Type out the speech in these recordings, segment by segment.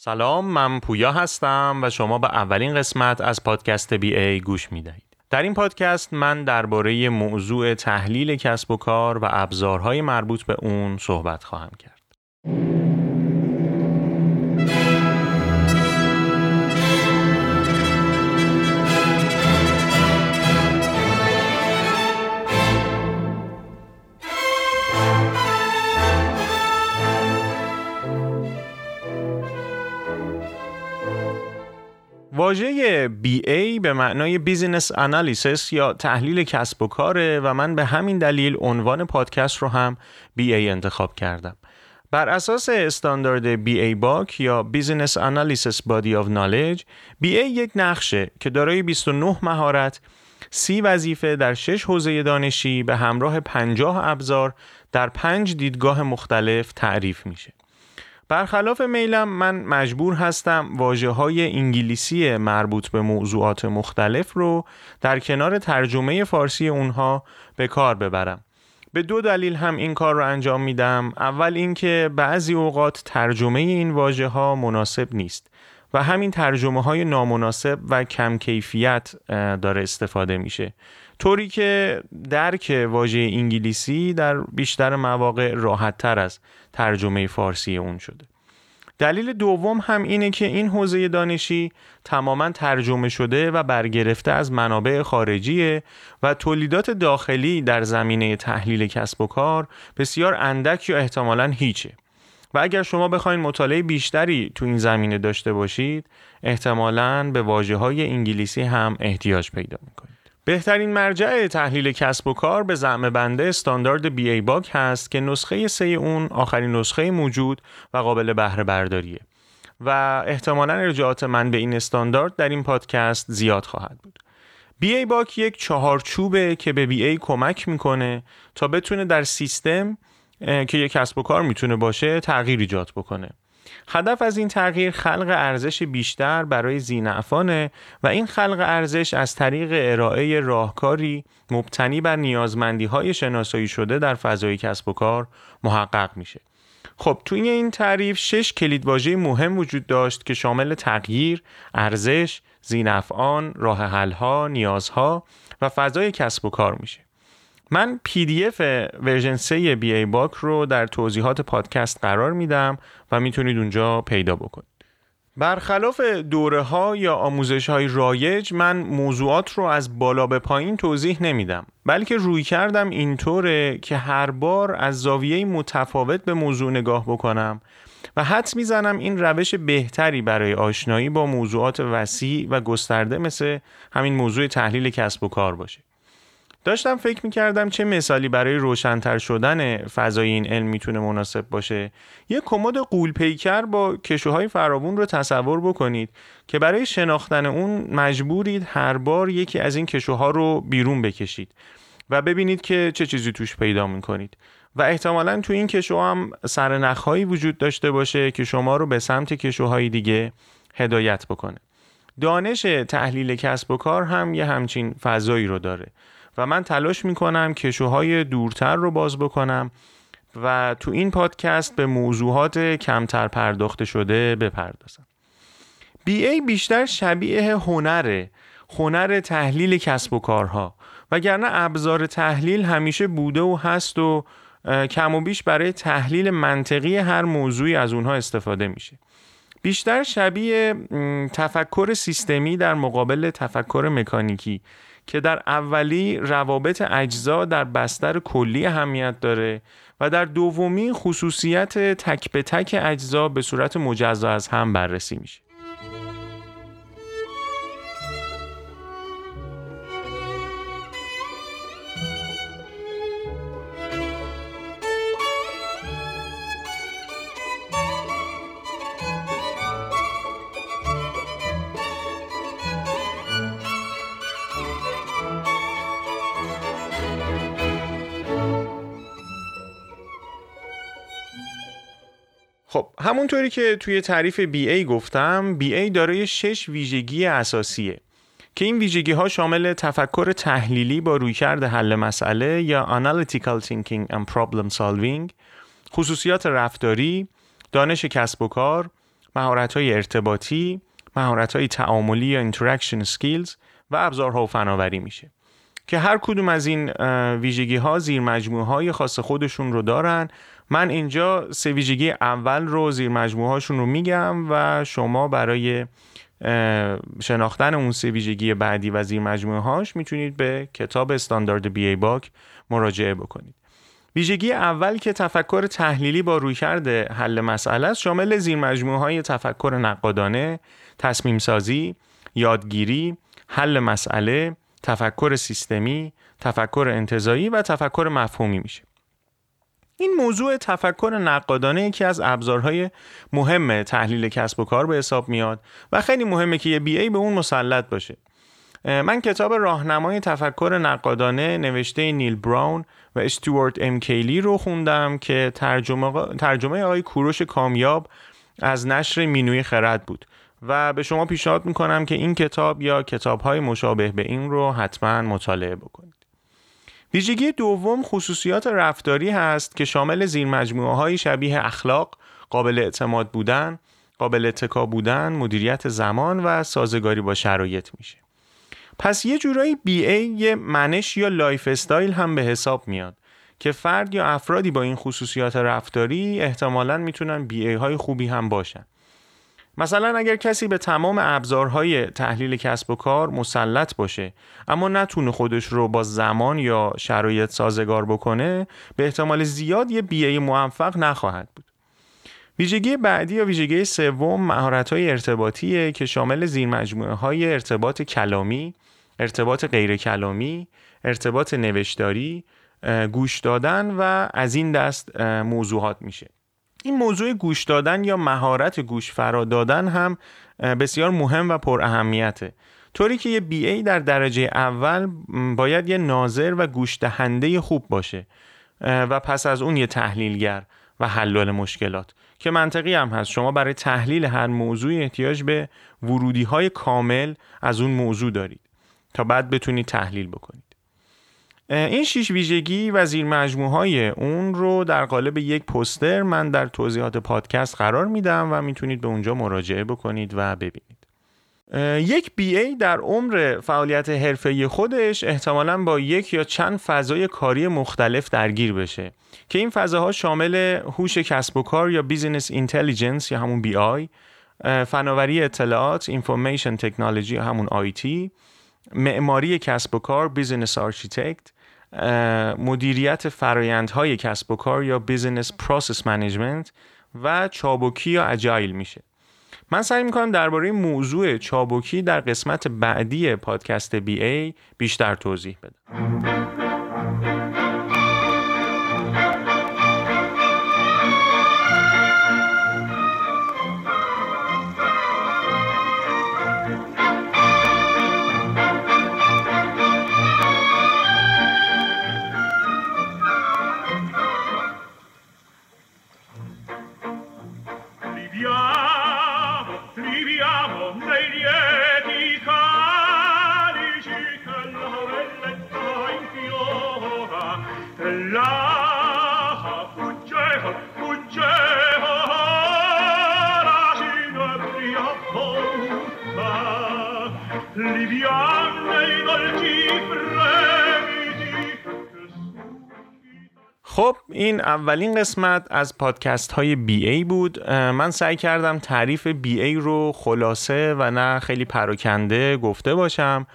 سلام من پویا هستم و شما به اولین قسمت از پادکست بی ای گوش می دهید. در این پادکست من درباره موضوع تحلیل کسب و کار و ابزارهای مربوط به اون صحبت خواهم کرد. واژه BA به معنای business analysis یا تحلیل کسب و کاره و من به همین دلیل عنوان پادکست رو هم BA انتخاب کردم. بر اساس استاندارد BABOK یا business analysis body of Knowledge BA یک نقشه که دارای 29 مهارت سی وظیفه در 6 حوزه دانشی به همراه 50 ابزار در 5 دیدگاه مختلف تعریف میشه. برخلاف میلم من مجبور هستم واجه های انگلیسی مربوط به موضوعات مختلف رو در کنار ترجمه فارسی اونها به کار ببرم. به دو دلیل هم این کار رو انجام میدم. اول اینکه بعضی اوقات ترجمه این واژه ها مناسب نیست و همین ترجمه های نامناسب و کم کیفیت داره استفاده میشه. طوری که درک واژه انگلیسی در بیشتر مواقع راحت تر از ترجمه فارسی اون شده دلیل دوم هم اینه که این حوزه دانشی تماما ترجمه شده و برگرفته از منابع خارجیه و تولیدات داخلی در زمینه تحلیل کسب و کار بسیار اندک یا احتمالا هیچه و اگر شما بخواید مطالعه بیشتری تو این زمینه داشته باشید احتمالا به واجه های انگلیسی هم احتیاج پیدا می‌کنید بهترین مرجع تحلیل کسب و کار به زعم بنده استاندارد بی ای باک هست که نسخه سه اون آخرین نسخه موجود و قابل بهره برداریه و احتمالا ارجاعات من به این استاندارد در این پادکست زیاد خواهد بود. بی ای باک یک چهارچوبه که به بی ای کمک می‌کنه تا بتونه در سیستم که یک کسب و کار می‌تونه باشه تغییر ایجاد بکنه. هدف از این تغییر خلق ارزش بیشتر برای زینعفانه و این خلق ارزش از طریق ارائه راهکاری مبتنی بر نیازمندی های شناسایی شده در فضای کسب و کار محقق میشه. خب توی این تعریف شش کلیدواژه مهم وجود داشت که شامل تغییر، ارزش، ذینفعان، راه حلها، نیازها و فضای کسب و کار میشه. من PDF version 3 BABOK رو در توضیحات پادکست قرار میدم و می‌تونید اونجا پیدا بکنید. برخلاف دوره ها یا آموزش های رایج من موضوعات رو از بالا به پایین توضیح نمیدم بلکه رویکردم اینطوره که هر بار از زاویه متفاوت به موضوع نگاه بکنم و حد می‌زنم این روش بهتری برای آشنایی با موضوعات وسیع و گسترده مثل همین موضوع تحلیل کسب و کار باشه. داشتم فکر می‌کردم چه مثالی برای روشنتر شدن فضای این علم می‌تونه مناسب باشه. یه کمد قول پیکر با کشوهای فراوون رو تصور بکنید که برای شناختن اون مجبورید هر بار یکی از این کشوها رو بیرون بکشید و ببینید که چه چیزی توش پیدا می‌کنید. و احتمالا تو این کشو هم سرنخهایی وجود داشته باشه که شما رو به سمت کشوهای دیگه هدایت بکنه. دانش تحلیل کسب و کار هم یه همچین فضایی رو داره. و من تلاش می‌کنم کشوهای دورتر رو باز بکنم و تو این پادکست به موضوعات کمتر پرداخته شده بپردازم. بی ای بیشتر شبیه هنره هنر تحلیل کسب و کارها وگرنه ابزار تحلیل همیشه بوده و هست و کم و بیش برای تحلیل منطقی هر موضوعی از اونها استفاده میشه. بیشتر شبیه تفکر سیستمی در مقابل تفکر مکانیکی که در اولی روابط اجزا در بستر کلی اهمیت داره و در دومی خصوصیت تک به تک اجزا به صورت مجزا از هم بررسی میشه. خب همونطوری که توی تعریف BA گفتم BA دارای شش ویژگی اساسیه که این ویژگی ها شامل تفکر تحلیلی با رویکرد حل مسئله یا Analytical Thinking and Problem Solving خصوصیات رفتاری، دانش کسب و کار، مهارت های ارتباطی، مهارت های تعاملی یا interaction skills و ابزارها و فناوری میشه که هر کدوم از این ویژگی ها زیر مجموعه های خاص خودشون رو دارن من اینجا سه ویژگی اول رو زیر مجموعه رو میگم و شما برای شناختن اون سه ویژگی بعدی و زیر مجموعه می‌تونید به کتاب استاندارد بی ای باک مراجعه بکنید ویژگی اول که تفکر تحلیلی با رویکرد حل مسئله است شامل زیر مجموعه های تفکر نقادانه، تصمیم سازی، یادگیری، حل مسئله، تفکر سیستمی، تفکر انتظایی و تفکر مفهومی میشه. این موضوع تفکر نقادانه یکی از ابزارهای مهم تحلیل کسب و کار به حساب میاد و خیلی مهمه که یه بی ای به اون مسلط باشه. من کتاب راهنمای تفکر نقادانه نوشته نیل براون و استوارت ام کیلی رو خوندم که ترجمه, ترجمه آقای کوروش کامیاب از نشر مینوی خرد بود و به شما پیشنهاد می‌کنم که این کتاب یا کتاب های مشابه به این رو حتما مطالعه بکنید. ویژگی دوم خصوصیات رفتاری هست که شامل زیر مجموعه های شبیه اخلاق، قابل اعتماد بودن، قابل اتکا بودن، مدیریت زمان و سازگاری با شرایط میشه. پس یه جورایی BA یه منش یا lifestyle هم به حساب میاد که فرد یا افرادی با این خصوصیات رفتاری احتمالا می‌تونن BA های خوبی هم باشن. مثلا اگر کسی به تمام ابزارهای تحلیل کسب و کار مسلط باشه اما نتونه خودش رو با زمان یا شرایط سازگار بکنه به احتمال زیاد یه بیه موفق نخواهد بود ویژگی بعدی یا ویژگی سوم مهارت های ارتباطیه که شامل زیر مجموعه های ارتباط کلامی، ارتباط غیر کلامی، ارتباط نوشتاری، گوش دادن و از این دست موضوعات میشه. این موضوع گوش دادن یا مهارت گوش فرا دادن هم بسیار مهم و پر اهمیته. طوری که یه بی ای در درجه اول باید یه ناظر و گوش دهنده خوب باشه و پس از اون یه تحلیلگر و حلال مشکلات. که منطقی هم هست. شما برای تحلیل هر موضوعی احتیاج به ورودی های کامل از اون موضوع دارید. تا بعد بتونید تحلیل بکنید این شیش ویژگی و زیر های اون رو در قالب یک پوستر من در توضیحات پادکست قرار میدم و می‌تونید به اونجا مراجعه بکنید و ببینید. یک BA در عمر فعالیت حرفه خودش احتمالا با یک یا چند فضای کاری مختلف درگیر بشه که این فضاها شامل هوش کسب و کار یا business intelligence یا همون BI فناوری اطلاعات information technology یا همون IT معماری کسب و کار business architect مدیریت فرایندهای کسب و کار یا business process management و چابکی یا اجایل میشه. من سعی می‌کنم درباره موضوع چابکی در قسمت بعدی پادکست بی ای بیشتر توضیح بدم. خب این اولین قسمت از پادکست های بی ای بود. من سعی کردم تعریف بی ای رو خلاصه و نه خیلی پراکنده گفته باشم.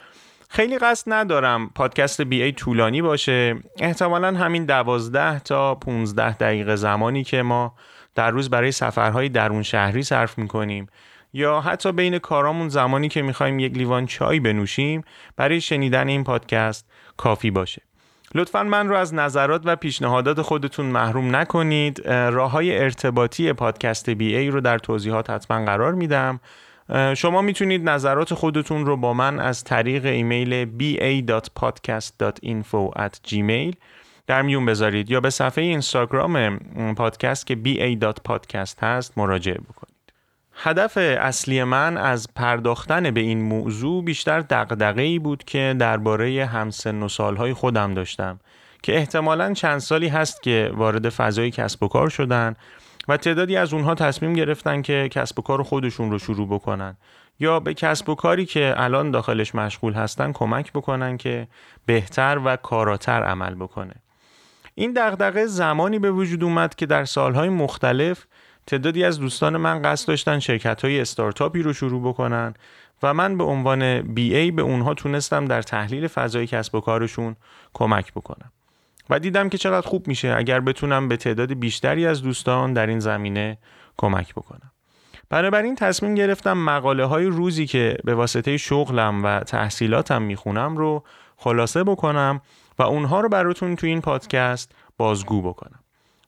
خیلی قصد ندارم پادکست بی ای طولانی باشه. احتمالا همین دوازده تا 15 دقیقه زمانی که ما در روز برای سفرهای درون شهری صرف می‌کنیم. یا حتی بین کارامون زمانی که می‌خوایم یک لیوان چای بنوشیم برای شنیدن این پادکست کافی باشه. لطفا من رو از نظرات و پیشنهادات خودتون محروم نکنید. راه های ارتباطی پادکست بی ای رو در توضیحات حتما قرار میدم. شما می‌تونید نظرات خودتون رو با من از طریق ایمیل ba.podcast.info@gmail در میون بذارید یا به صفحه اینستاگرام پادکست که ba.podcast هست مراجعه بکنید. هدف اصلی من از پرداختن به این موضوع بیشتر دقدقه بود که درباره همسن و سالهای خودم داشتم که احتمالا چند سالی هست که وارد فضای کسب و کار شدن و تعدادی از اونها تصمیم گرفتن که کسب و کار خودشون رو شروع بکنن یا به کسب و کاری که الان داخلش مشغول هستن کمک بکنن که بهتر و کاراتر عمل بکنه. این دغدغه زمانی به وجود اومد که در سالهای مختلف تعدادی از دوستان من قصد داشتن شرکت های استارتاپی رو شروع بکنن و من به عنوان بی ای به اونها تونستم در تحلیل فضای کسب و کارشون کمک بکنم. و دیدم که چقدر خوب میشه اگر بتونم به تعداد بیشتری از دوستان در این زمینه کمک بکنم. بنابراین تصمیم گرفتم مقاله های روزی که به واسطه شغلم و تحصیلاتم می‌خونم رو خلاصه بکنم و اونها رو براتون تو این پادکست بازگو بکنم.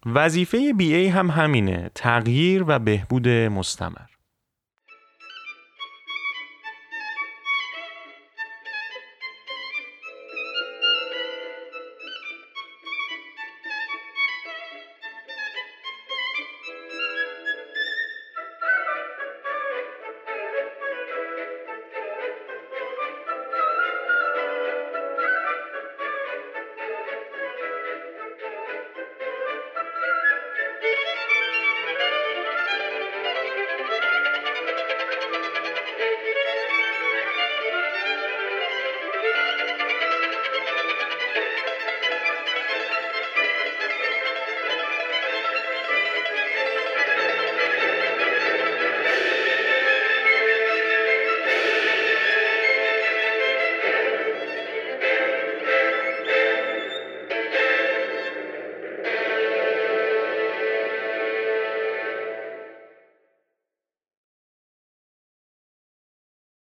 وظیفه بی ای هم همینه تغییر و بهبود مستمر.